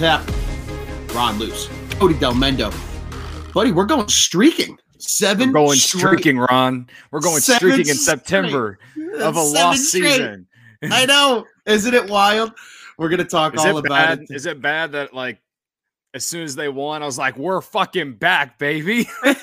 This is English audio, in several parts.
Tap. Ron Luce, Cody Del Mendo. Buddy, we're going streaking. 7 We're going straight- streaking, Ron. We're going Seven streaking in straight. September of a Seven lost straight. season. I know. Isn't it wild? We're going to talk Is all it about bad? it. Is it bad that like as soon as they won, I was like, "We're fucking back, baby." I'm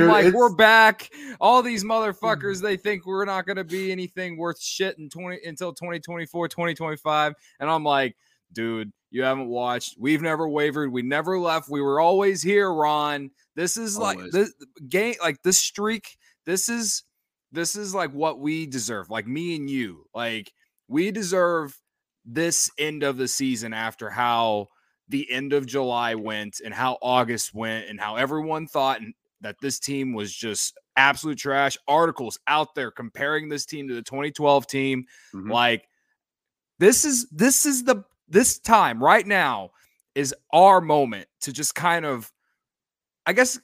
Dude, like, it's- "We're back." All these motherfuckers, mm. they think we're not going to be anything worth shit in 20 until 2024, 2025, and I'm like, "Dude, you haven't watched. We've never wavered. We never left. We were always here, Ron. This is like Always. this game, like this streak. This is this is like what we deserve. Like me and you, like we deserve this end of the season after how the end of July went and how August went and how everyone thought that this team was just absolute trash. Articles out there comparing this team to the 2012 team. Mhm. Like this is this is the this time right now is our moment to just kind of I guess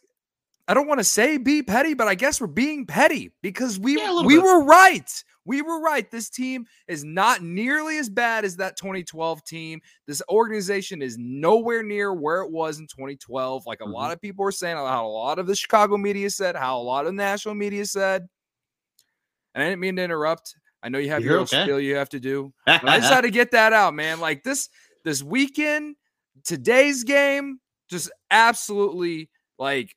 I don't want to say be petty, but I guess we're being petty because we yeah, we bit. were right. We were right. This team is not nearly as bad as that 2012 team. This organization is nowhere near where it was in 2012. Like a Mhm. lot of people were saying, how a lot of the Chicago media said, how a lot of national media said. And I didn't mean to interrupt. I know you have You're your okay. spiel you have to do. I just had to get that out, man. Like this this weekend, today's game, just absolutely like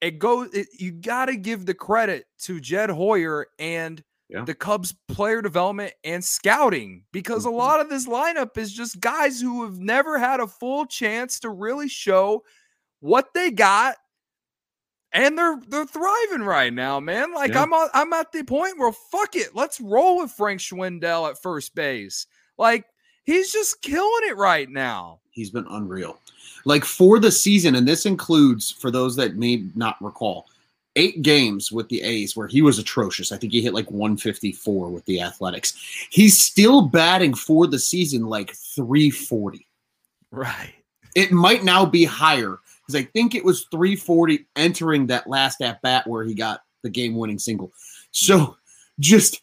it goes. It, you got to give the credit to Jed Hoyer and Yeah. the Cubs player development and scouting because a Mhm. lot of this lineup is just guys who have never had a full chance to really show what they got. And they're they're thriving right now, man. Like Yeah. I'm on, I'm at the point where fuck it, let's roll with Frank Schwindel at first base. Like he's just killing it right now. He's been unreal. Like for the season, and this includes for those that may not recall, eight games with the A's where he was atrocious. I think he hit like 154 with the Athletics. He's still batting for the season like 340. Right. It might now be higher because I think it was 340 entering that last at bat where he got the game winning single. So just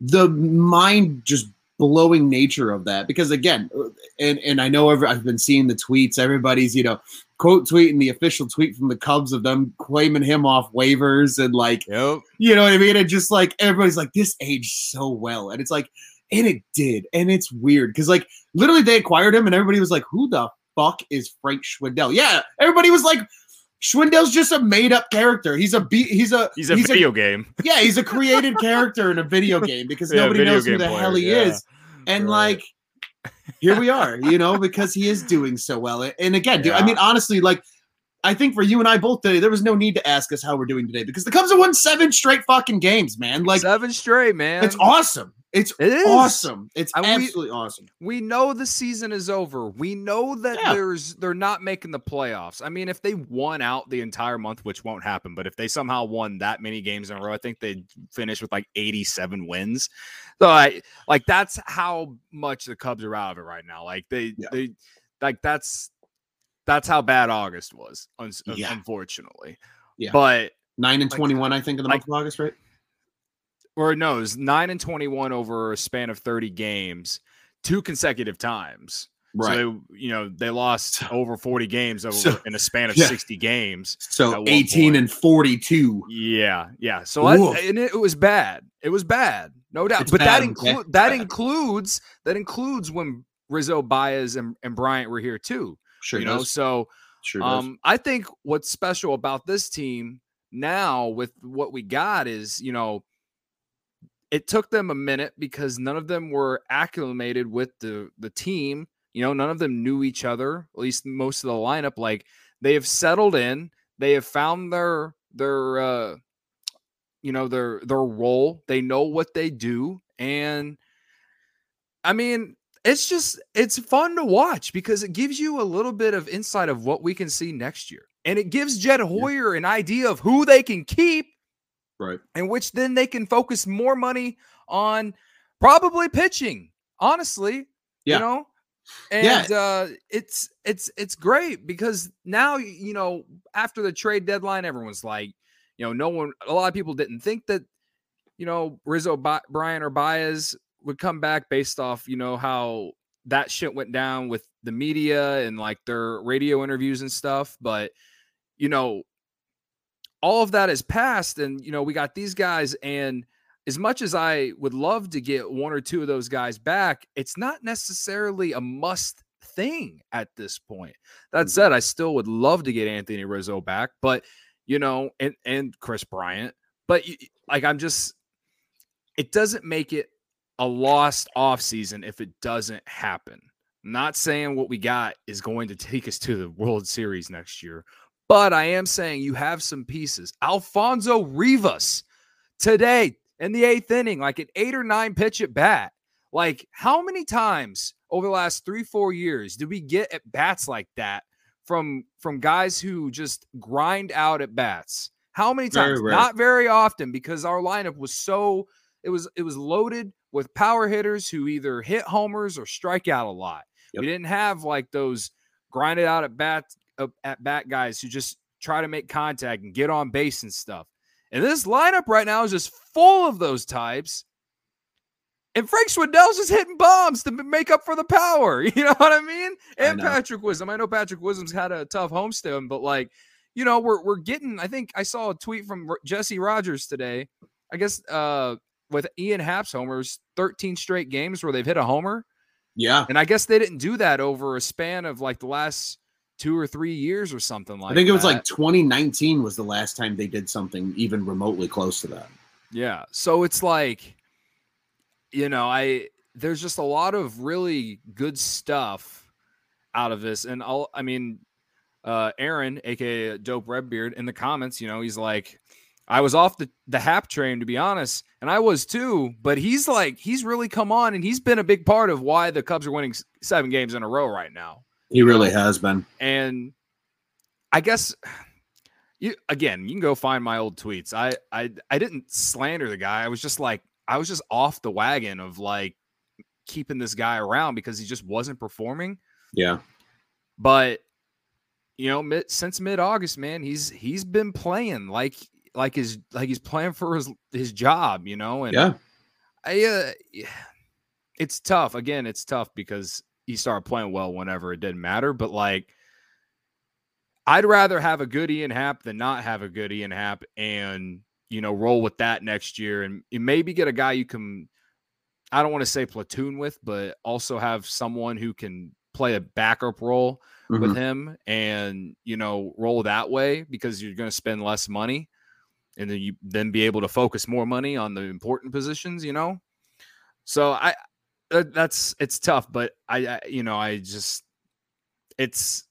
the mind just blowing nature of that. Because again uh, and and I know every, I've been seeing the tweets. Everybody's you know quote tweeting the official tweet from the Cubs of them claiming him off waivers and like Yep. you know what I mean? And just like everybody's like this aged so well. And it's like and it did. And it's weird because like literally they acquired him and everybody was like who the fuck is Frank Schwindel yeah everybody was like Schwindel's just a made up character he's a be- he's a He's a video game. yeah, he's a created character in a video game because Yeah, nobody knows who the player, hell he yeah. is. And Right. like, here we are, you know, because he is doing so well. And again, dude, I mean, honestly, like, I think for you and I both today, there was no need to ask us how we're doing today because the Cubs have won seven straight fucking games, man. Like, Seven straight, man. it's awesome. It's It is awesome. It's And we- absolutely awesome. we know the season is over. We know that Yeah. there's they're not making the playoffs. I mean, if they won out the entire month, which won't happen, but if they somehow won that many games in a row, I think they'd finish with like 87 wins. So I like that's how much the Cubs are out of it right now. Like they Yeah. they like that's that's how bad August was, un- Yeah. unfortunately. Yeah. But Nine and Like, 21, I think, in the like- month of August, right? Or no, it was nine and 21 over a span of 30 games, two consecutive times. Right. So they, you know, they lost over 40 games over So- in a span of yeah. 60 games. So 18 point. and 42. Yeah, yeah. So I, and it, it was bad. It was bad, no doubt. It's but that bad, okay? includes that bad. includes that includes when Rizzo, Baez, and, and Bryant were here too. Sure, you know, does. so Sure um, I think what's special about this team now with what we got is, you know, it took them a minute because none of them were acclimated with the the team. You know, none of them knew each other. At least most of the lineup. Like they have settled in. They have found their their uh, you know their their role. They know what they do, and I mean, it's just it's fun to watch because it gives you a little bit of insight of what we can see next year. And it gives Jed Hoyer an idea of who they can keep right. in which then they can focus more money on probably pitching. Honestly, Yeah. you know, Yeah. and uh, it's it's it's great because now you know after the trade deadline, everyone's like, you know, no one, a lot of people didn't think that you know, Rizzo, Bryant, or Baez would come back based off, you know, how that shit went down with the media and like their radio interviews and stuff. But, you know, all of that is past. And, you know, we got these guys. And as much as I would love to get one or two of those guys back, it's not necessarily a must thing at this point. That mm-hmm. said, I still would love to get Anthony Rizzo back, but you know, and and Kris Bryant, but like I'm just it doesn't make it a lost offseason if it doesn't happen. I'm not saying what we got is going to take us to the World Series next year, but I am saying you have some pieces. Alfonso Rivas today in the eighth inning, like an eight or nine pitch at bat. Like, how many times over the last three, four years do we get at bats like that from from guys who just grind out at bats? How many times? Very Not very often because our lineup was so it was it was loaded with power hitters who either hit homers or strike out a lot. Yep. We didn't have like those grinded out at bat uh, at bat guys who just try to make contact and get on base and stuff. And this lineup right now is just full of those types. And Frank Schwindel's just hitting bombs to make up for the power. You know what I mean? And I Patrick Wisdom. I know Patrick Wisdom's had a tough homestand, but like, you know, we're we're getting. I think I saw a tweet from Jesse Rogers today. I guess uh with Ian Happ's homers, 13 straight games where they've hit a homer. Yeah. And I guess they didn't do that over a span of like the last two or three years or something like I think it was that. like 2019 was the last time they did something even remotely close to that. Yeah. So it's like, you know, I there's just a lot of really good stuff out of this. And I'll I mean, uh Aaron, aka Dope Redbeard, in the comments, you know, he's like, I was off the, the Happ train, to be honest, and I was too. But he's like, he's really come on, and he's been a big part of why the Cubs are winning seven games in a row right now. He really has been. And I guess you again, you can go find my old tweets. I I I didn't slander the guy. I was just like, I was just off the wagon of like keeping this guy around because he just wasn't performing. Yeah. But you know, mid, since mid August, man, he's he's been playing like like his like he's playing for his his job, you know. And yeah, I uh, it's tough. Again, it's tough because he started playing well whenever it didn't matter. But like, I'd rather have a good Ian Happ than not have a good Ian Happ, and you know, roll with that next year, and maybe get a guy you can. I don't want to say platoon with, but also have someone who can play a backup role mm-hmm. with him and you know roll that way because you're going to spend less money and then you then be able to focus more money on the important positions, you know. So I that's it's tough, but I, I you know I just it's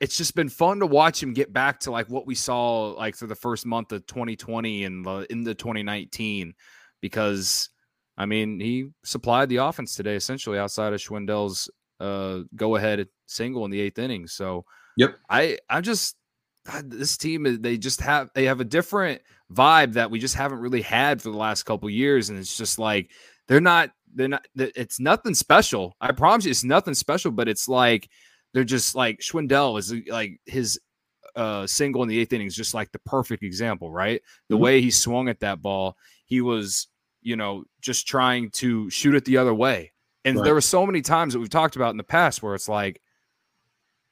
it's just been fun to watch him get back to like what we saw like for the first month of 2020 and the, into 2019 because I mean he supplied the offense today essentially outside of Schwindel's uh go ahead single in the eighth inning. So yep, I I'm just this team they just have they have a different vibe that we just haven't really had for the last couple years and it's just like they're not they're not it's nothing special i promise you it's nothing special but it's like they're just like schwindel is like his uh single in the eighth inning is just like the perfect example right the mm-hmm. way he swung at that ball he was you know just trying to shoot it the other way and right. there were so many times that we've talked about in the past where it's like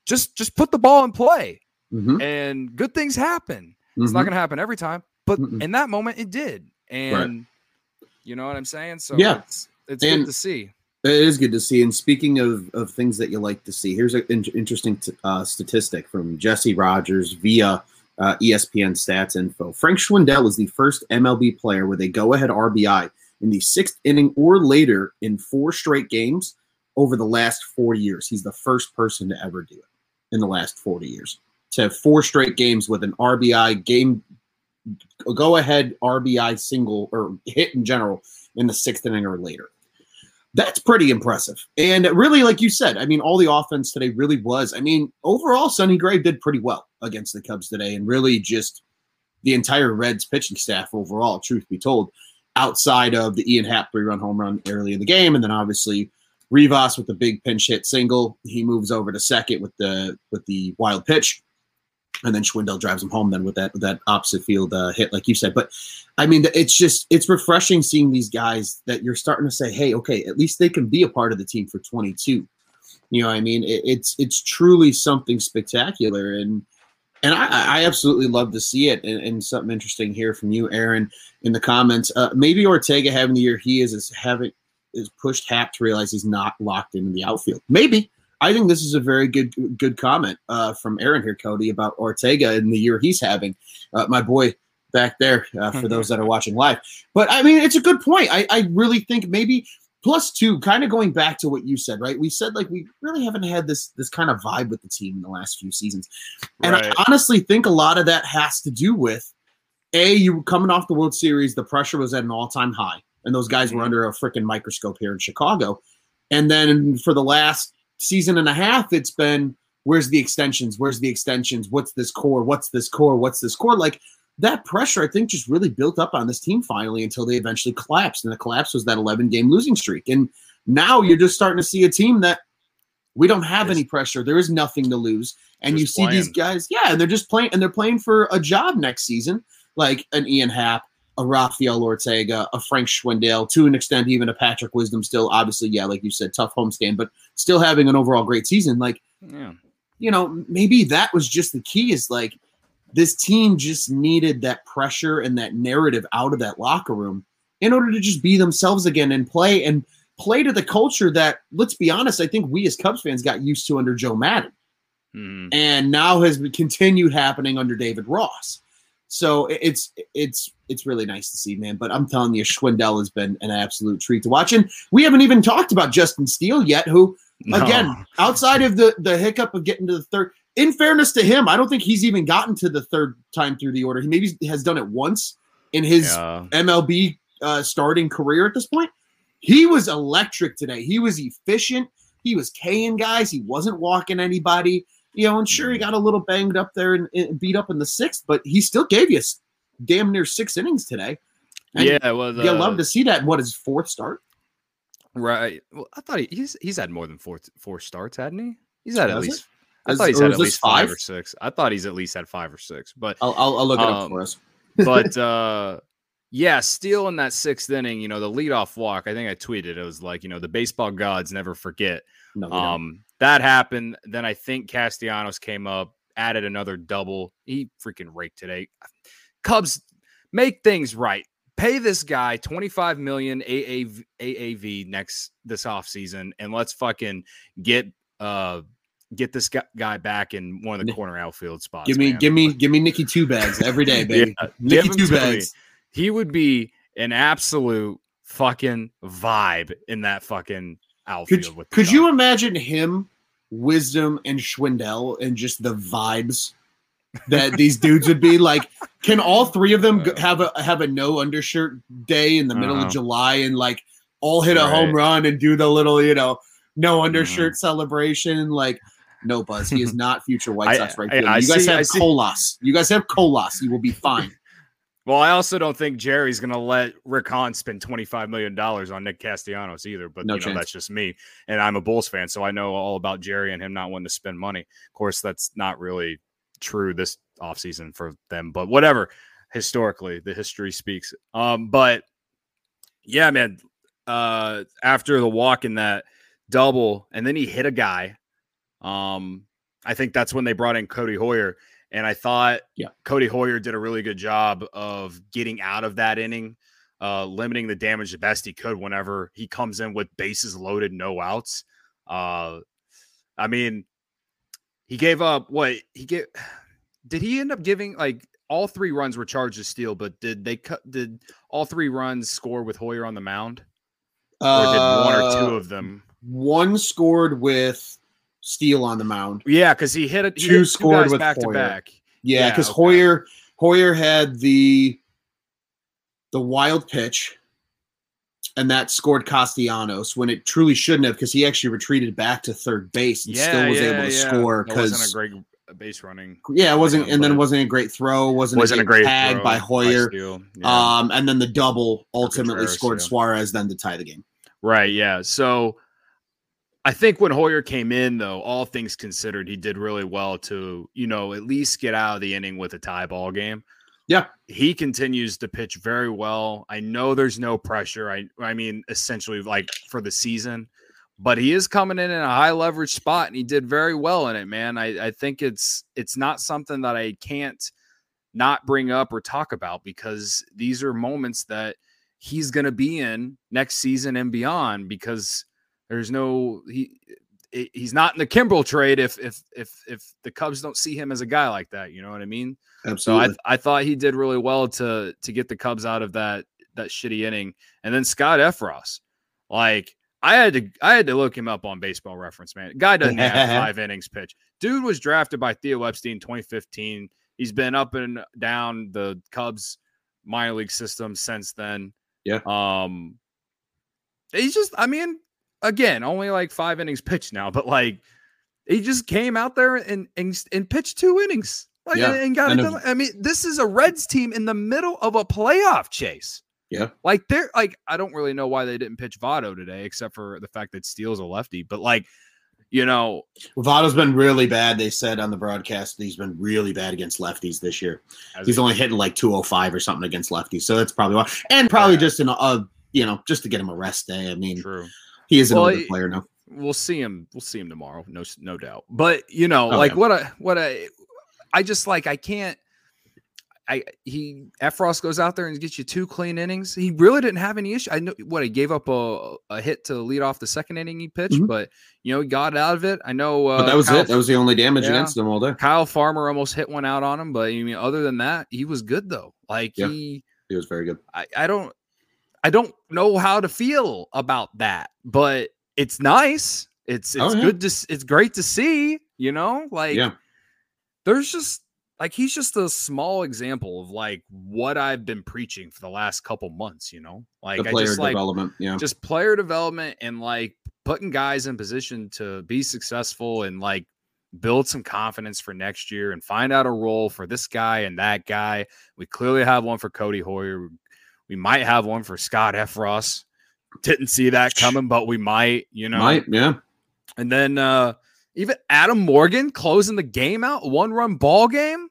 just just put the ball in play mm-hmm. and good things happen. It's mm-hmm. not going to happen every time, but mm in that moment it did. And right. you know what I'm saying? So yeah, it's, it's good to see. It is good to see. And speaking of, of things that you like to see, here's an in- interesting t- uh, statistic from Jesse Rogers via uh, ESPN Stats Info. Frank Schwindel is the first MLB player with a go-ahead RBI in the sixth inning or later in four straight games over the last four years. He's the first person to ever do it in the last 40 years to have four straight games with an RBI game, go ahead RBI single or hit in general in the sixth inning or later. That's pretty impressive. And really, like you said, I mean, all the offense today really was. I mean, overall, Sonny Gray did pretty well against the Cubs today, and really just the entire Reds pitching staff overall, truth be told, outside of the Ian Happ three run home run early in the game, and then obviously Rivas with the big pinch hit single. He moves over to second with the with the wild pitch and then Schwindel drives him home then with that that opposite field uh, hit, like you said. But I mean, it's just it's refreshing seeing these guys that you're starting to say, hey, okay, at least they can be a part of the team for 22. You know, I mean, it, it's it's truly something spectacular, and and I, I absolutely love to see it. And, and, something interesting here from you, Aaron, in the comments. Uh, maybe Ortega having the year he is is having is pushed Happ to realize he's not locked in the outfield. Maybe I think this is a very good good comment uh, from Aaron here, Cody, about Ortega and the year he's having. Uh, my boy back there, uh, for those that are watching live. But I mean, it's a good point. I, I really think maybe plus two, kind of going back to what you said, right? We said like we really haven't had this this kind of vibe with the team in the last few seasons, and right. I honestly think a lot of that has to do with a you were coming off the World Series, the pressure was at an all time high, and those guys mm-hmm. were under a freaking microscope here in Chicago. And then for the last season and a half, it's been where's the extensions? Where's the extensions? What's this core? What's this core? What's this core? Like that pressure, I think, just really built up on this team finally until they eventually collapsed. And the collapse was that 11 game losing streak. And now you're just starting to see a team that we don't have any pressure. There is nothing to lose. And you see playing. these guys, yeah, and they're just playing and they're playing for a job next season, like an Ian Happ, a Rafael Ortega, a Frank Schwindel, to an extent, even a Patrick Wisdom. Still, obviously, yeah, like you said, tough homestand, but still having an overall great season. Like, yeah. you know, maybe that was just the key. Is like this team just needed that pressure and that narrative out of that locker room in order to just be themselves again and play and play to the culture that, let's be honest, I think we as Cubs fans got used to under Joe Maddon, mm. and now has continued happening under David Ross. So it's it's it's really nice to see, man. But I'm telling you, Schwindel has been an absolute treat to watch. And we haven't even talked about Justin Steele yet, who no. again, outside of the the hiccup of getting to the third, in fairness to him, I don't think he's even gotten to the third time through the order. He maybe has done it once in his yeah. MLB uh, starting career at this point. He was electric today. He was efficient. He was K'ing guys. He wasn't walking anybody you know, and sure he got a little banged up there and, and beat up in the sixth, but he still gave you damn near six innings today. And yeah, it was. You uh, love to see that. What his fourth start? Right. Well, I thought he, he's he's had more than four four starts, hadn't he? He's had at least. It? I thought he's had at least five? five? or six. I thought he's at least had five or six. But I'll I'll, I'll look it um, up for us. but uh, yeah, still in that sixth inning, you know, the leadoff walk. I think I tweeted it was like, you know, the baseball gods never forget. No, um, that happened. Then I think Castellanos came up, added another double. He freaking raked today. Cubs make things right. Pay this guy 25 million AAV, AAV next this offseason and let's fucking get uh get this guy back in one of the corner outfield spots. Give me man. give me give me Nicky two bags every day, baby. yeah, Nicky two bags. He would be an absolute fucking vibe in that fucking outfield. Could, could you imagine him, Wisdom, and Schwindel and just the vibes that these dudes would be like? Can all three of them have a have a no undershirt day in the middle uh-huh. of July and like all hit a right. home run and do the little you know no undershirt uh-huh. celebration like? No, Buzz. He is not future White Sox right I, I, you guys see, have Colas. You guys have Colas. You will be fine. Well, I also don't think Jerry's going to let Rick Hahn spend $25 million on Nick Castellanos either. But, no you know, that's just me. And I'm a Bulls fan, so I know all about Jerry and him not wanting to spend money. Of course, that's not really true this offseason for them, but whatever. Historically, the history speaks. Um, but yeah, man, uh, after the walk in that double, and then he hit a guy. Um, I think that's when they brought in Codi Heuer and I thought yeah. Codi Heuer did a really good job of getting out of that inning, uh, limiting the damage the best he could whenever he comes in with bases loaded, no outs. Uh, I mean, he gave up what he gave. Did he end up giving like all three runs were charged to Steele, but did they cut? Did all three runs score with Heuer on the mound, or did one or two uh, of them? One scored with Steele on the mound. Yeah, because he hit a he two hit scored with back Heuer. to back. Yeah, because yeah, okay. Heuer Heuer had the the wild pitch, and that scored Castellanos when it truly shouldn't have, because he actually retreated back to third base and yeah, still was yeah, able to score. Because wasn't a great uh, base running. Yeah, it wasn't, and then wasn't a great throw. wasn't wasn't a great, tag by Heuer. By um, and then the double ultimately scored Suarez then to tie the game. Right. Yeah. So I think when Heuer came in, though, all things considered, he did really well to, you know, at least get out of the inning with a tie ball game. Yeah. He continues to pitch very well. I know there's no pressure. I I mean, essentially like for the season, but he is coming in in a high leverage spot and he did very well in it, man. I, I think it's it's not something that I can't not bring up or talk about because these are moments that he's going to be in next season and beyond because there's no he he's not in the Kimbrel trade if if if if the Cubs don't see him as a guy like that, you know what I mean? Absolutely. So I I thought he did really well to to get the Cubs out of that that shitty inning. And then Scott Effross, like I had to I had to look him up on baseball reference, man. Guy doesn't have five innings pitch. Dude was drafted by Theo Epstein 2015. He's been up and down the Cubs minor league system since then. Yeah. Um he's just I mean, again, only like five innings pitched now, but like he just came out there and and, and pitched two innings. Like Yeah, and got it done. I mean, this is a Reds team in the middle of a playoff chase. Yeah. Like they're like, I don't really know why they didn't pitch Votto today, except for the fact that Steele's a lefty. But like, you know, Votto's been really bad. They said on the broadcast that he's been really bad against lefties this year. He's only hitting like 205 or something against lefties. So that's probably why. And probably Yeah. just in a, a, you know, just to get him a rest day. I mean, true. He is an Well, older player now. We'll see him. We'll see him tomorrow. No, no doubt. But you know, Oh, like yeah. what I what I I just like I can't. I he Effross goes out there and gets you two clean innings. He really didn't have any issue. I know what he gave up a, a hit to lead off the second inning he pitched, Mhm. but you know he got out of it. I know, uh, But that was Kyle, it. That was the only damage Yeah. against them all day. Kyle Farmer almost hit one out on him, but I mean, other than that, he was good though. Like Yeah. he, He was very good. I, I don't, I don't know how to feel about that, but it's nice. It's oh, it's Oh, yeah. good to it's great to see. You know, like Yeah. there's just like he's just a small example of like what I've been preaching for the last couple months. You know, like the I player just like. Yeah. just player development and like putting guys in position to be successful and like build some confidence for next year and find out a role for this guy and that guy. We clearly have one for Codi Heuer. We might have one for Scott Effross. Didn't see that coming, but we might, you know. Might. Yeah. And then uh even Adam Morgan closing the game out, one run ball game.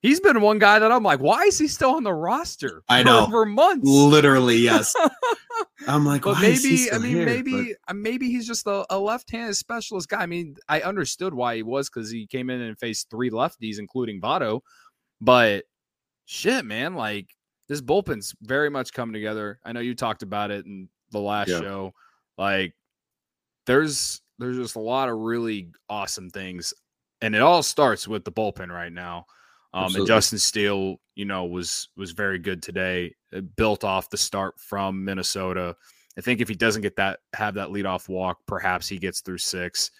He's been one guy that I'm like, why is he still on the roster? I know. for months. Literally, yes. I'm like, but why is he maybe I mean here? maybe uh, maybe he's just a, a left-handed specialist guy. I mean, I understood why he was because he came in and faced three lefties, including Votto. But shit, man, like this bullpen's very much coming together. I know you talked about it in the last Yeah. show. Like there's there's just a lot of really awesome things, and it all starts with the bullpen right now. Um, and Justin Steele, you know, was was very good today. uh, built off the start from Minnesota. I think if he doesn't get that have that leadoff walk, perhaps he gets through six.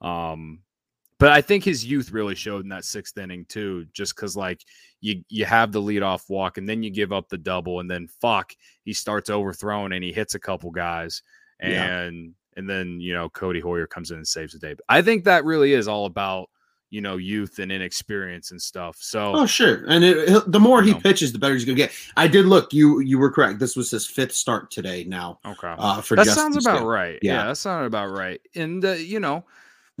Um, but I think his youth really showed in that sixth inning too, just because like you you have the leadoff walk and then you give up the double and then fuck he starts overthrowing and he hits a couple guys Yeah. and and then you know Codi Heuer comes in and saves the day. But I think that really is all about you know youth and inexperience and stuff. So Oh, sure. And it, the more he No. pitches, the better he's going to get. I did look. You you were correct. This was his fifth start today. Now okay, uh, for that Justin sounds about Steele. right. Yeah. Yeah. that sounded about right. And uh, you know,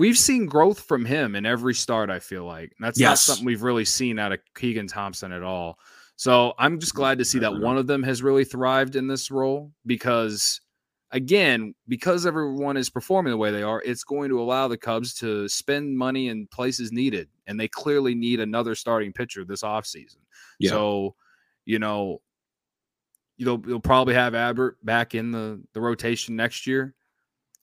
we've seen growth from him in every start. I feel like that's not something we've really seen out of Keegan Thompson at all. So I'm just glad to see that one of them has really thrived in this role because, again, because everyone is performing the way they are, it's going to allow the Cubs to spend money in places needed, and they clearly need another starting pitcher this offseason. Yeah. So, you know, you'll you'll probably have Adbert back in the the rotation next year,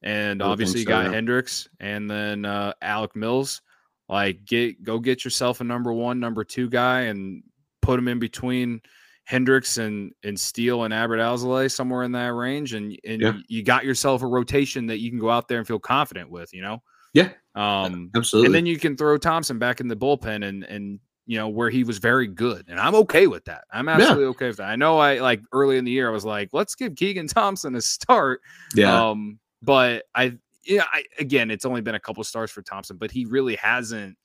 and obviously you so, got yeah. Hendricks and then uh, Alec Mills. Like, get go get yourself a number one, number two guy, and put him in between Hendricks and and Steele and Adbert Alzolay somewhere in that range, and and Yeah. you got yourself a rotation that you can go out there and feel confident with. You know. Yeah. Um, Absolutely. and then you can throw Thompson back in the bullpen and and you know where he was very good, and I'm okay with that. I'm absolutely okay with that. I know I like early in the year I was like, let's give Keegan Thompson a start. yeah. Um, but I yeah, I again, it's only been a couple starts for Thompson, but he really hasn't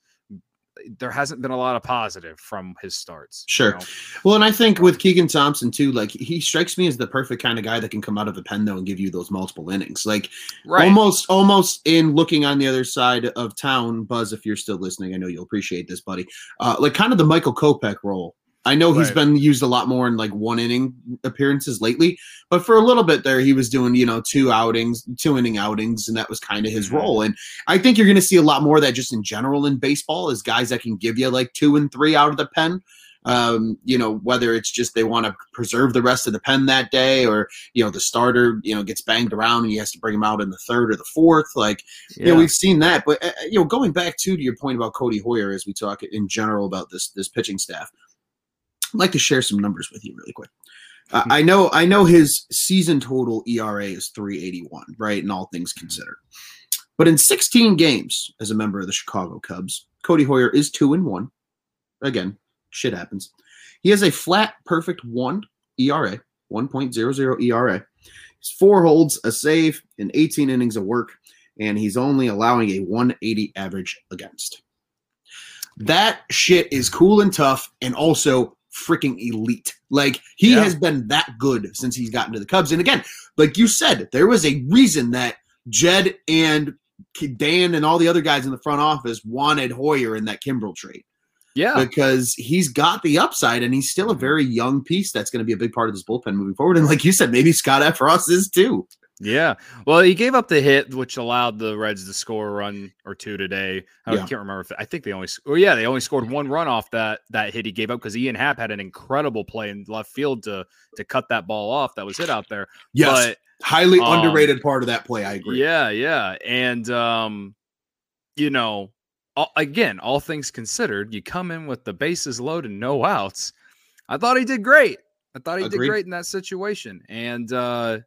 there hasn't been a lot of positive from his starts. Sure. you know? Well, and I think with Keegan Thompson too, like he strikes me as the perfect kind of guy that can come out of the pen though and give you those multiple innings. Like Right. almost almost in looking on the other side of town, Buzz, if you're still listening, I know you'll appreciate this, buddy. Uh, like kind of the Michael Kopech role. I know he's Right. been used a lot more in like one inning appearances lately, but for a little bit there, he was doing, you know, two outings, two inning outings, and that was kind of his Mhm. role. And I think you're going to see a lot more of that just in general in baseball is guys that can give you like two and three out of the pen. Um, you know, whether it's just they want to preserve the rest of the pen that day or, you know, the starter, you know, gets banged around and he has to bring him out in the third or the fourth. Like, Yeah. yeah, we've seen that. But, uh, you know, going back to, to your point about Codi Heuer as we talk in general about this, this pitching staff, I'd like to share some numbers with you really quick. Uh, I know, I know his season total ERA is 381, right? And all things considered. But in 16 games as a member of the Chicago Cubs, Codi Heuer is two and one. Again, shit happens. He has a flat, perfect one E ERA, 1.00 ERA. He's four holds, a save, and 18 innings of work, and he's only allowing a 180 average against. That shit is cool and tough, and also freaking elite. Like he Yeah. has been that good since he's gotten to the Cubs. And again, like you said, there was a reason that Jed and Dan and all the other guys in the front office wanted Heuer in that Kimbrel trade yeah. because he's got the upside and he's still a mhm. very young piece that's going to be a big part of this bullpen moving forward. And like you said, maybe Scott Effross is too. Yeah. Well, he gave up the hit, which allowed the Reds to score a run or two today. I Yeah. can't remember if I think they only. Oh yeah, they only scored one run off that that hit he gave up because Ian Happ had an incredible play in left field to to cut that ball off that was hit out there. Yes, highly um, underrated part of that play. I agree. yeah, yeah, and um, you know, all, again, all things considered, you come in with the bases loaded, and no outs. I thought he did great. I thought he Agreed. did great in that situation, and uh,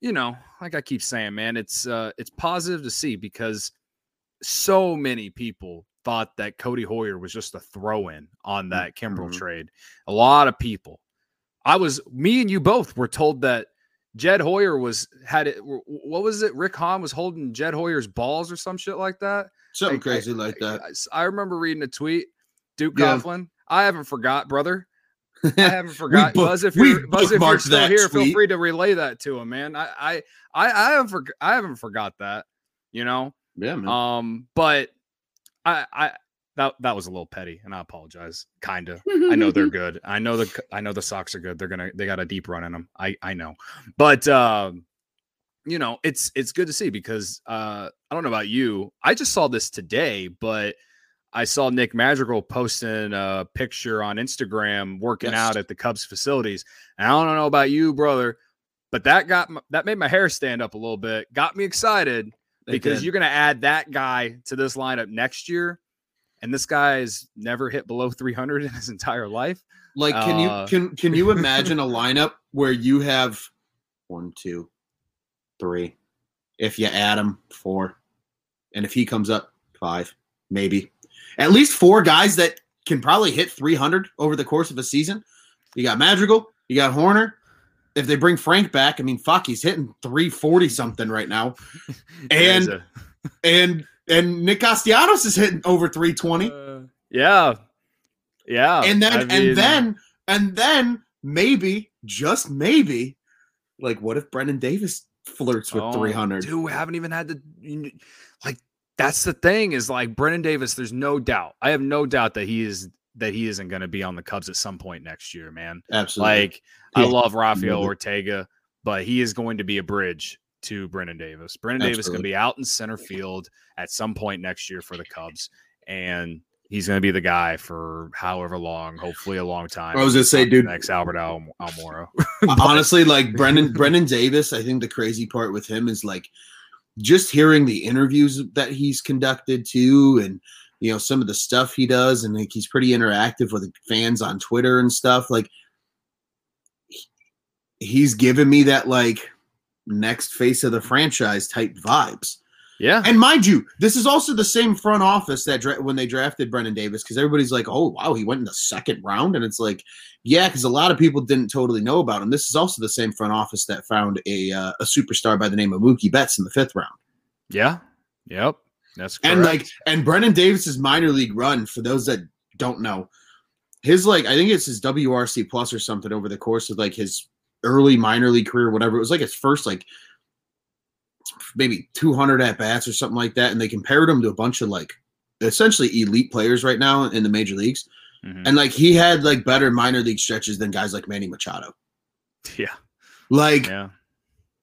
you know, like I keep saying, man, it's uh, it's positive to see because so many people thought that Codi Heuer was just a throw in on that Kimbrel Mhm. trade. A lot of people. I was me and you both were told that Jed Hoyer was had it. What was it? Rick Hahn was holding Jed Hoyer's balls or some shit like that. Something I- crazy I- like that. I remember reading a tweet. Duke Yeah. Coughlin. I haven't forgot, brother. I haven't forgot. book- Buzz, if you're Buzz, if you're still here, feel free to relay that to him, man. I I I, I haven't forg I haven't forgot that. You know. yeah, man. Um, but I I that that was a little petty, and I apologize. Kinda. I know they're good. I know the I know the Sox are good. They're gonna they got a deep run in them. I I know, but um, you know it's it's good to see because uh I don't know about you. I just saw this today, but I saw Nick Madrigal posting a picture on Instagram working Yes. out at the Cubs facilities. And I don't know about you, brother, but that got m- that made my hair stand up a little bit. Got me excited They because did. you're going to add that guy to this lineup next year. And this guy's never hit below 300 in his entire life. Like, can Uh, you can can you imagine a lineup where you have one, two, three, if you add him, four, and if he comes up, five, maybe, at least four guys that can probably hit 300 over the course of a season. You got Madrigal, you got Hoerner. If they bring Frank back, I mean, fuck, he's hitting 340 something right now, and a- and and Nick Castellanos is hitting over 320. Uh, yeah. Yeah. and then I mean, and then and then maybe just maybe like what if Brennan Davis flirts with oh, 300 Dude, we haven't even had the you kn- like that's the thing is like Brennan Davis, there's no doubt. I have no doubt that he is that he isn't going to be on the Cubs at some point next year, man. absolutely Like I love Rafael it. Ortega, but he is going to be a bridge to Brennan Davis. Brennan Davis is going to be out in center field at some point next year for the Cubs, and he's going to be the guy for however long, hopefully a long time. I was gonna say, dude- next Albert Al- Almora. honestly like Brennan Brennan Davis I think the crazy part with him is like just hearing the interviews that he's conducted too and you know some of the stuff he does and like he's pretty interactive with fans on Twitter and stuff like he's given me that like next face of the franchise type vibes yeah, And mind you, this is also the same front office that dra- when they drafted Brennan Davis, because everybody's like, "Oh, wow, he went in the second round," and it's like, yeah, because a lot of people didn't totally know about him. This is also the same front office that found a uh, a superstar by the name of Mookie Betts in the fifth round. yeah, yep. That's correct. And like, and Brennan Davis's minor league run, for those that don't know, his like, I think it's his WRC plus or something over the course of like his early minor league career, whatever. It was like his first like maybe 200 at bats or something like that. And they compared him to a bunch of like essentially elite players right now in the major leagues. Mhm. And like, he had like better minor league stretches than guys like Manny Machado. yeah, Like, yeah,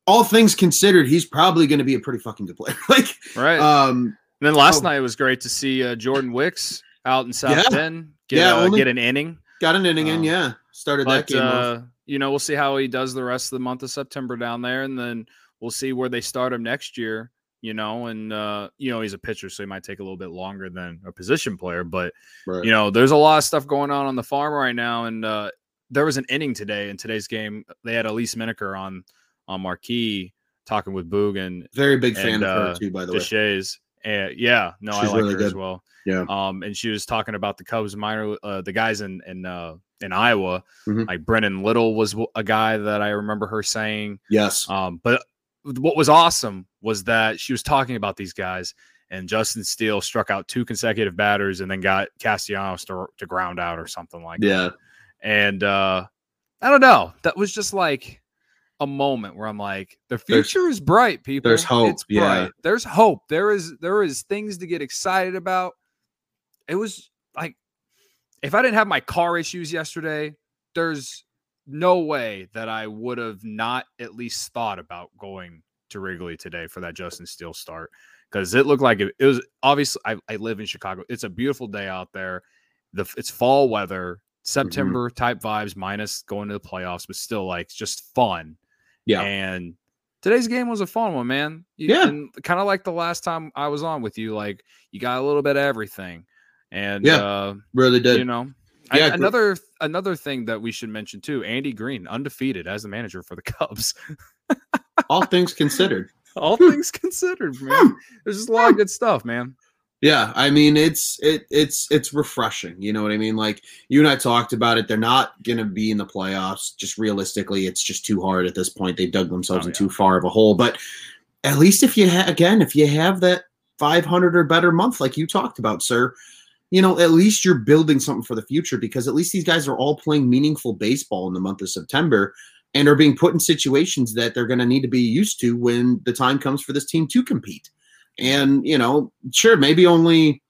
all things considered, he's probably going to be a pretty fucking good player. like, right. um, and then last oh. night it was great to see uh, Jordan Wicks out in South Yeah. Bend get Yeah, uh, get an inning. got an inning in, Um, yeah. Started that But game off. uh, you know, we'll see how he does the rest of the month of September down there, and then we'll see where they start him next year. You know, and uh, you know he's a pitcher, so he might take a little bit longer than a position player. But Right. you know, there's a lot of stuff going on on the farm right now, and uh, there was an inning today in today's game. They had Elise Menaker on on Marquee talking with Boog and Very big fan of her uh, too, by the way. And yeah, no, She's I like really her as good. well. Yeah. Um, and she was talking about the Cubs minor, uh, the guys in in uh, in Iowa, Mhm. like Brendon Little was a guy that I remember her saying. Yes. Um, but what was awesome was that she was talking about these guys, and Justin Steele struck out two consecutive batters, and then got Castellanos to, to ground out or something like that. Yeah. And uh, I don't know, that was just like a moment where I'm like, the There's- future is bright, people. there's hope, It's yeah. There's hope. There is there is things to get excited about. It was like if I didn't have my car issues yesterday, there's no way that I would have not at least thought about going to Wrigley today for that Justin Steele start because it looked like it, it was obviously I, I live in Chicago. It's a beautiful day out there. The it's fall weather, September type vibes, minus going to the playoffs, but still like just fun. Yeah. And today's game was a fun one, man. You- Yeah. And kind of like the last time I was on with you, like you got a little bit of everything. And Yeah. uh, Really did. you know, Yeah, another another thing that we should mention too, Andy Green, undefeated as the manager for the Cubs. All things considered. All things considered, man. There's just a lot of good stuff, man. Yeah, I mean it's it it's it's refreshing. You know what I mean? Like you and I talked about it. They're not gonna be in the playoffs. Just realistically, it's just too hard at this point. They dug themselves Oh, in too far of a hole. But at least if you ha- again, if you have that 500 or better month, like you talked about, sir, you know at least you're building something for the future because at least these guys are all playing meaningful baseball in the month of September and are being put in situations that they're going to need to be used to when the time comes for this team to compete. And, you know, sure, maybe only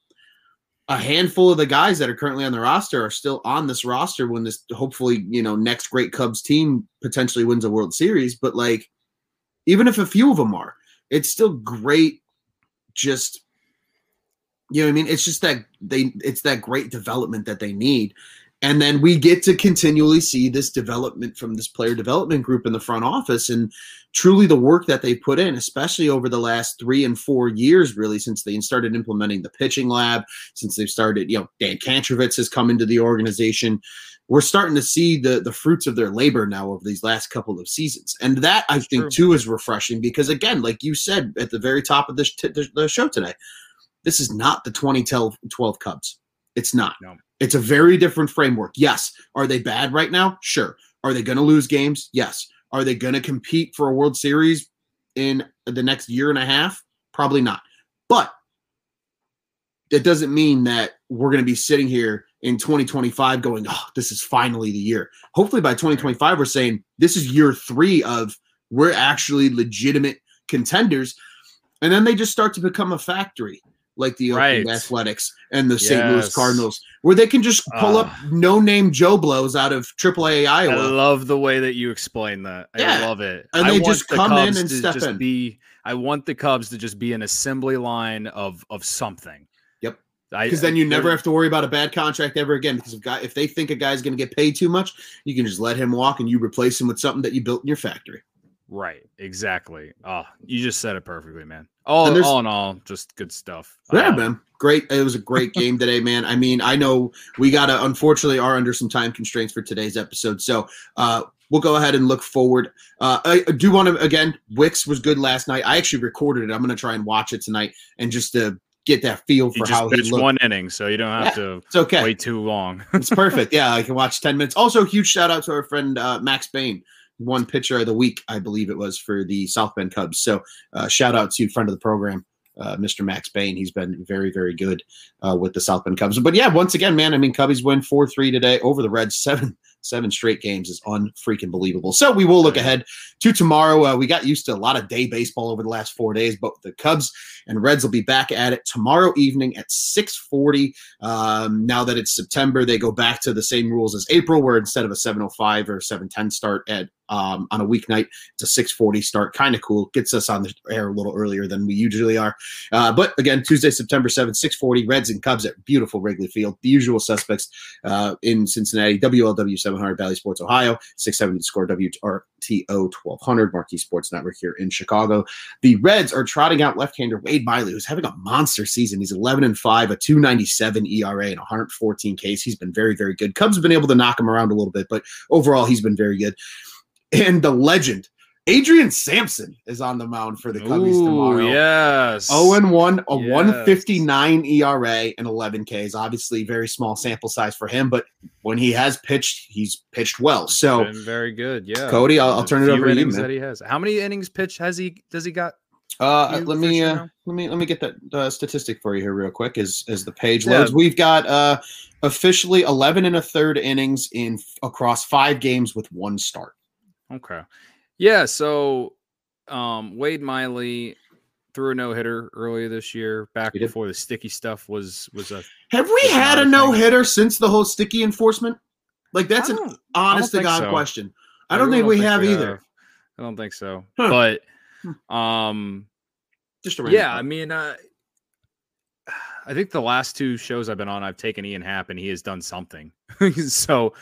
a handful of the guys that are currently on the roster are still on this roster when this hopefully, you know, next great Cubs team potentially wins a World Series. But like, even if a few of them are, it's still great. Just, you know what I mean? It's just that they, it's that great development that they need. And then we get to continually see this development from this player development group in the front office. And truly the work that they put in, especially over the last three and four years, really, since they started implementing the pitching lab, since they've started, you know, Dan Kantrovitz has come into the organization. We're starting to see the the fruits of their labor now over these last couple of seasons, and that I think True. too is refreshing because again, like you said at the very top of this t- the, the show today, this is not the 2012 Cubs. It's not. No. It's a very different framework. Yes. Are they bad right now? Sure. Are they going to lose games? Yes. Are they going to compete for a World Series in the next year and a half? Probably not. But that doesn't mean that we're going to be sitting here in 2025 going, oh, this is finally the year. Hopefully by 2025, we're saying this is year three of we're actually legitimate contenders. And then they just start to become a factory like the Oakland Right. Athletics and the St. Louis Cardinals, where they can just pull up Ah. no name Joe blows out of AAA Iowa. I love the way that you explain that. I Yeah. love it. And I they just the come in and step just in. Be, I want the Cubs to just be an assembly line of of something. Yep. Because then you never have to worry about a bad contract ever again. Because if guy, if they think a guy's going to get paid too much, you can just let him walk and you replace him with something that you built in your factory. Right, exactly. Oh, you just said it perfectly, man. All, all in all, just good stuff. Yeah, Uh, man, great. It was a great game today, man. I mean, I know we gotta unfortunately are under some time constraints for today's episode, so uh, we'll go ahead and look forward. Uh, I I do want to again. Wicks was good last night. I actually recorded it. I'm gonna try and watch it tonight and just to get that feel for how he looked. one inning, so you don't have to It's okay. wait too long. It's perfect. Yeah, I can watch 10 minutes. Also, huge shout out to our friend uh, Max Bain, one pitcher of the week, I believe it was for the South Bend Cubs. So, uh, shout out to friend of the program, uh, Mr. Max Bain. He's been very, very good uh, with the South Bend Cubs. But yeah, once again, man, I mean, Cubbies win 4 3 today over the Reds, seven seven straight games is unfreaking believable. So we will look ahead to tomorrow. Uh, we got used to a lot of day baseball over the last four days, but the Cubs and Reds will be back at it tomorrow evening at 6:40. Um, now that it's September, they go back to the same rules as April, where instead of a 7:05 or 7:10 start at um, on a weeknight. It's a 640 start. Kind of cool. Gets us on the air a little earlier than we usually are. Uh, but again, Tuesday, September 7th, 640, Reds and Cubs at beautiful Wrigley Field. The usual suspects uh, in Cincinnati, WLW 700, Bally Sports, Ohio, 670 score, WRTO 1200, Marquee Sports Network here in Chicago. The Reds are trotting out left-hander Wade Miley, who's having a monster season. He's 11 and 5, a 297 ERA, and 114 Ks. He's been very, very good. Cubs have been able to knock him around a little bit, but overall, he's been very good and the legend Adrian Sampson is on the mound for the Cubbies Ooh, tomorrow. Yes. 0 and 1, a Yes. 159 ERA and 11 Ks. Obviously, very small sample size for him, but when he has pitched, he's pitched well. So, Been very good. Yeah. Cody, I'll- I'll turn it over to you, man. That he has. How many innings pitched has he? Does he got? uh, let me uh, let me let me get that uh, statistic for you here real quick as as the page Yeah. loads. We've got uh, officially 11 and a third innings in across five games with one start. Okay. Yeah. So, um, Wade Miley threw a no hitter earlier this year, back before the sticky stuff was was a. Have we had a a no hitter since the whole sticky enforcement? Like that's an honest to God so. question. I don't think we have either. I don't think so. Huh. But, um, Just a random yeah, I mean, uh, I think the last two shows I've been on, I've taken Ian Happ and he has done something. so,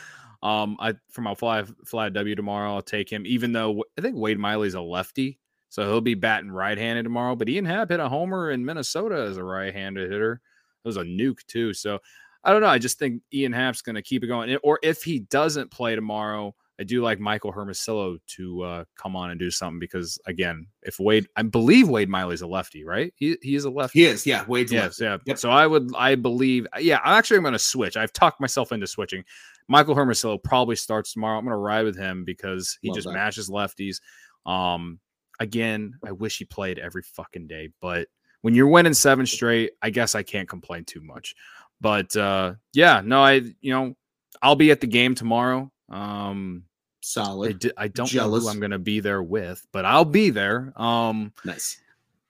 um, I for my fly fly W tomorrow, I'll take him. Even though I think Wade Miley's a lefty, so he'll be batting right-handed tomorrow. But Ian Happ hit a homer in Minnesota as a right-handed hitter. It was a nuke too. So I don't know. I just think Ian Happ's going to keep it going. Or if he doesn't play tomorrow, I do like Michael Hermosillo to uh, come on and do something because again, if Wade, I believe Wade Miley's a lefty, right? He he is a lefty. he is. Yeah, Wade's Yes, yeah. Yep. So I would, I believe, yeah. I'm actually going to switch. I've talked myself into switching. Michael Hermosillo probably starts tomorrow. I'm going to ride with him because he Love just that. matches lefties. Um, again, I wish he played every fucking day, but when you're winning seven straight, I guess I can't complain too much. But uh, yeah, no, I, you know, I'll be at the game tomorrow. Um, solid. di- I don't know who I'm going to be there with, but I'll be there. Um, Nice.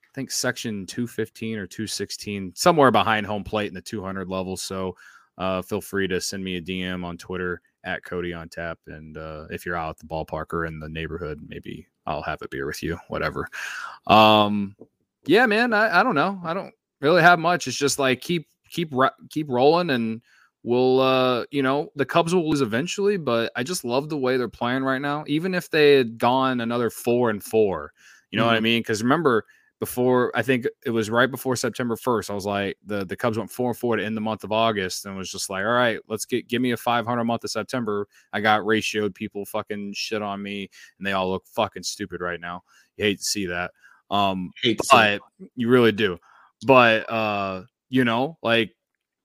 I think section 215 or 216, somewhere behind home plate in the 200 level. So uh, feel free to send me a DM on Twitter at Cody on tap. And uh, if you're out at the ballpark or in the neighborhood, maybe I'll have a beer with you, whatever. Um, yeah, man, I, I don't know. I don't really have much. It's just like keep, keep, keep rolling and we'll, uh, you know, the Cubs will lose eventually, but I just love the way they're playing right now. Even if they had gone another four and four, you know what I Mhm. mean? Because remember, before I think it was right before September 1st. I was like, the, the Cubs went four and four to end the month of August and was just like, all right, let's get give me a 500 month of September. I got ratioed. People fucking shit on me and they all look fucking stupid right now. You hate to see that. Um, Hate to see but you really do. But uh, you know, like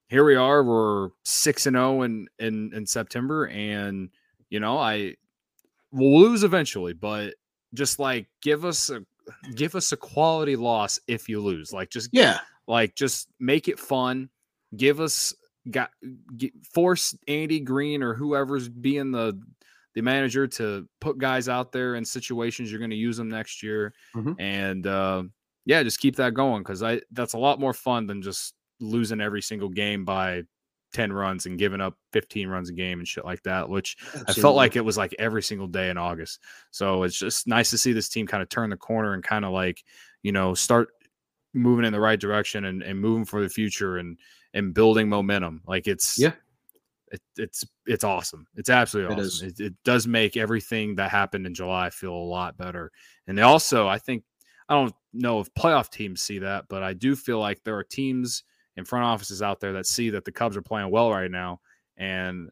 here we are, we're six and zero in in in September, and you know, I will lose eventually, but just like give us a give us a quality loss if you lose. Like just yeah. like just make it fun. Give us got get, force Andy Green or whoever's being the the manager to put guys out there in situations you're going to use them next year, Mhm. and uh, yeah, just keep that going because I that's a lot more fun than just losing every single game by ten runs and giving up fifteen runs a game and shit like that. Which I felt like it was like every single day in August. So it's just nice to see this team kind of turn the corner and kind of like, you know, start moving in the right direction and, and moving for the future and and building momentum. Like it's Yeah. it, it's it's awesome. It's absolutely It awesome. It, it does make everything that happened in July feel a lot better. And they also, I think, I don't know if playoff teams see that, but I do feel like there are teams in front offices out there that see that the Cubs are playing well right now, and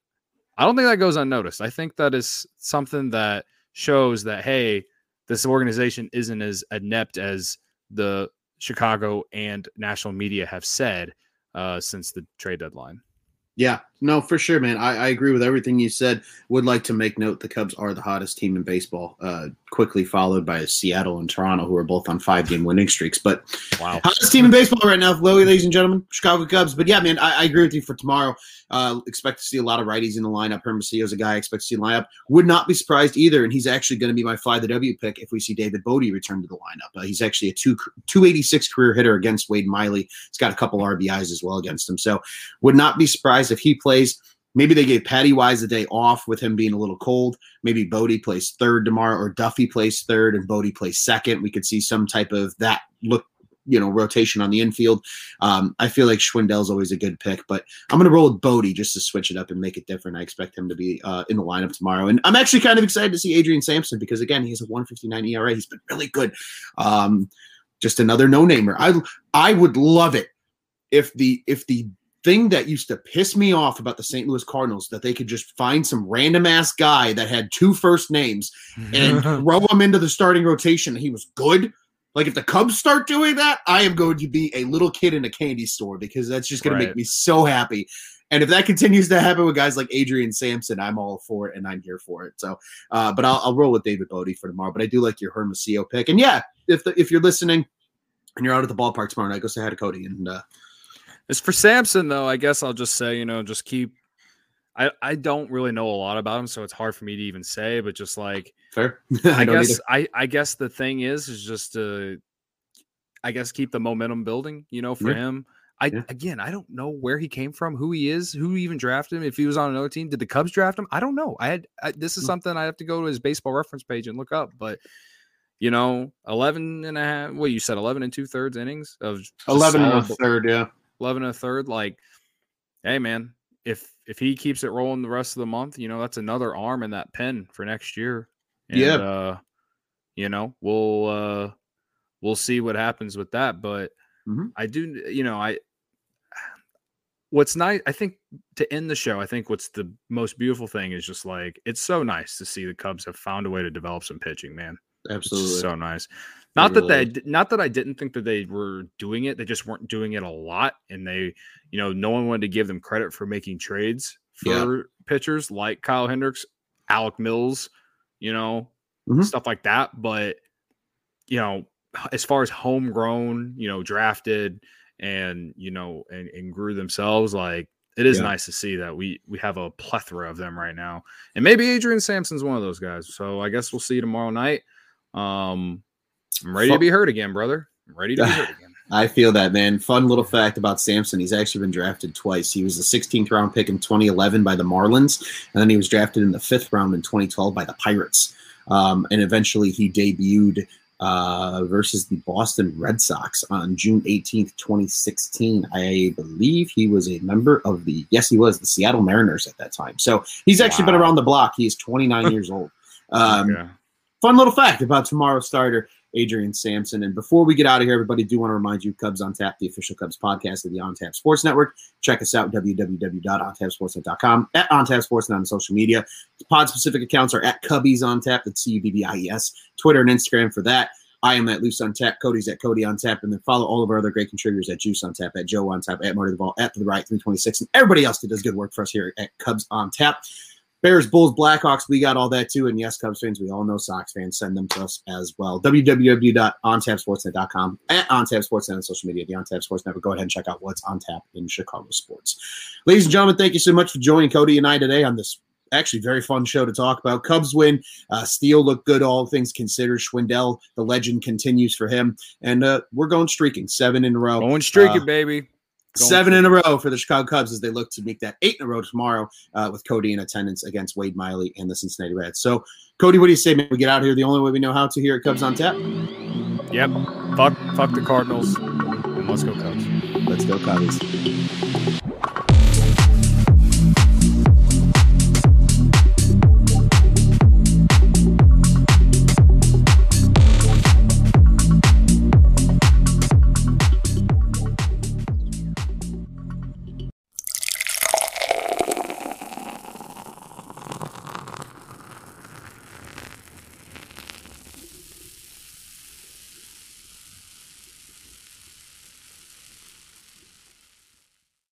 I don't think that goes unnoticed. I think that is something that shows that hey, this organization isn't as inept as the Chicago and national media have said uh, since the trade deadline. Yeah, no, for sure, man. I, I agree with everything you said. Would like to make note the Cubs are the hottest team in baseball. Uh, quickly followed by Seattle and Toronto, who are both on five game winning streaks. But Wow. hottest team in baseball right now, Chloe, ladies and gentlemen, Chicago Cubs. But yeah, man, I, I agree with you for tomorrow. Uh, expect to see a lot of righties in the lineup. Hermosillo's a guy I expect to see in the lineup. Would not be surprised either, and he's actually going to be my fly the W pick if we see David Bote return to the lineup. Uh, he's actually a two 286 career hitter against Wade Miley. He's got a couple RBIs as well against him. So would not be surprised if he plays. Maybe they gave Patty Wise a day off with him being a little cold. Maybe Bote plays third tomorrow, or Duffy plays third and Bote plays second. We could see some type of that look, you know, rotation on the infield. Um, I feel like Schwindel's always a good pick, but I'm going to roll with Bote just to switch it up and make it different. I expect him to be uh, in the lineup tomorrow, and I'm actually kind of excited to see Adrian Sampson because again, he has a 159 ERA. He's been really good. Um, just another no-namer. I I would love it if the if the thing that used to piss me off about the St. Louis Cardinals that they could just find some random ass guy that had two first names and throw him into the starting rotation and he was good. Like if the Cubs start doing that, I am going to be a little kid in a candy store because that's just going to make me so happy. And if that continues to happen with guys like Adrian Sampson, I'm all for it and I'm here for it. So, uh, but I'll, I'll roll with David Bote for tomorrow. But I do like your Hermosillo pick. And yeah, if the, if you're listening and you're out at the ballpark tomorrow night, go say hi to Cody. And uh, As for Sampson, though, I guess I'll just say, you know, just keep. I I don't really know a lot about him, so it's hard for me to even say. But just like fair. I, don't guess either. I I guess the thing is is just to, I guess keep the momentum building. You know, for Yeah. him. I Yeah. again, I don't know where he came from, who he is, who even drafted him. If he was on another team, did the Cubs draft him? I don't know. I had I, this is Mm. something I have to go to his baseball reference page and look up. But you know, 11 and a half. What you said, 11 and two thirds innings of just 11 and a third, yeah. 11 and a third like hey man if if he keeps it rolling the rest of the month you know that's another arm in that pen for next year and, Yeah. uh you know we'll uh we'll see what happens with that but Mhm. i do you know i what's nice i think to end the show i think what's the most beautiful thing is just like it's so nice to see the cubs have found a way to develop some pitching man Absolutely. so nice. Not that they, not that I didn't think that they were doing it. They just weren't doing it a lot, and they, you know, no one wanted to give them credit for making trades for Yeah. pitchers like Kyle Hendricks, Alec Mills, you know, Mhm. stuff like that. But you know, as far as homegrown, you know, drafted and you know, and, and grew themselves, like it is Yeah. nice to see that we we have a plethora of them right now. And maybe Adrian Sampson's one of those guys. So I guess we'll see you tomorrow night. Um, I'm ready to be hurt again, brother. I'm ready to be hurt again. I feel that, man. Fun little fact about Sampson. He's actually been drafted twice. He was the 16th round pick in 2011 by the Marlins, and then he was drafted in the fifth round in 2012 by the Pirates. Um, and eventually he debuted uh, versus the Boston Red Sox on June 18th, 2016. I believe he was a member of the, yes, he was, the Seattle Mariners at that time. So he's actually been around the block. He is 29 years old. Um, yeah. fun little fact about tomorrow's starter, Adrian Sampson. And before we get out of here, everybody, do want to remind you Cubs on Tap, the official Cubs podcast of the On Tap Sports Network. Check us out, www.ontapsportsnet.com, at On Tap Sportsnet on social media. Pod specific accounts are at Cubbies on Tap, that's C U B B I E S, Twitter and Instagram for that. I am at Loose on Tap, Cody's at Cody on Tap, and then follow all of our other great contributors at Juice on Tap, at Joe on Tap, at Marty the Ball, at the right 326, and everybody else that does good work for us here at Cubs on Tap. Bears, Bulls, Blackhawks, we got all that too. And yes, Cubs fans, we all know Sox fans. Send them to us as well. www.ontapsportsnet.com at ontapsportsnet on social media, the OnTap Sports Network. Go ahead and check out what's on tap in Chicago sports. Ladies and gentlemen, thank you so much for joining Cody and I today on this actually very fun show to talk about. Cubs win. Uh, Steele looked good, all things considered. Schwindel, the legend continues for him. And uh, we're going streaking seven in a row. Going streaking, Uh, baby. Going Seven in a row for the Chicago Cubs as they look to make that eight in a row tomorrow uh, with Cody in attendance against Wade Miley and the Cincinnati Reds. So, Cody, what do you say, man? We get out here the only way we know how to here at Cubs on Tap. Yep. Fuck, fuck the Cardinals. And let's go Cubs. Let's go, Cubbies.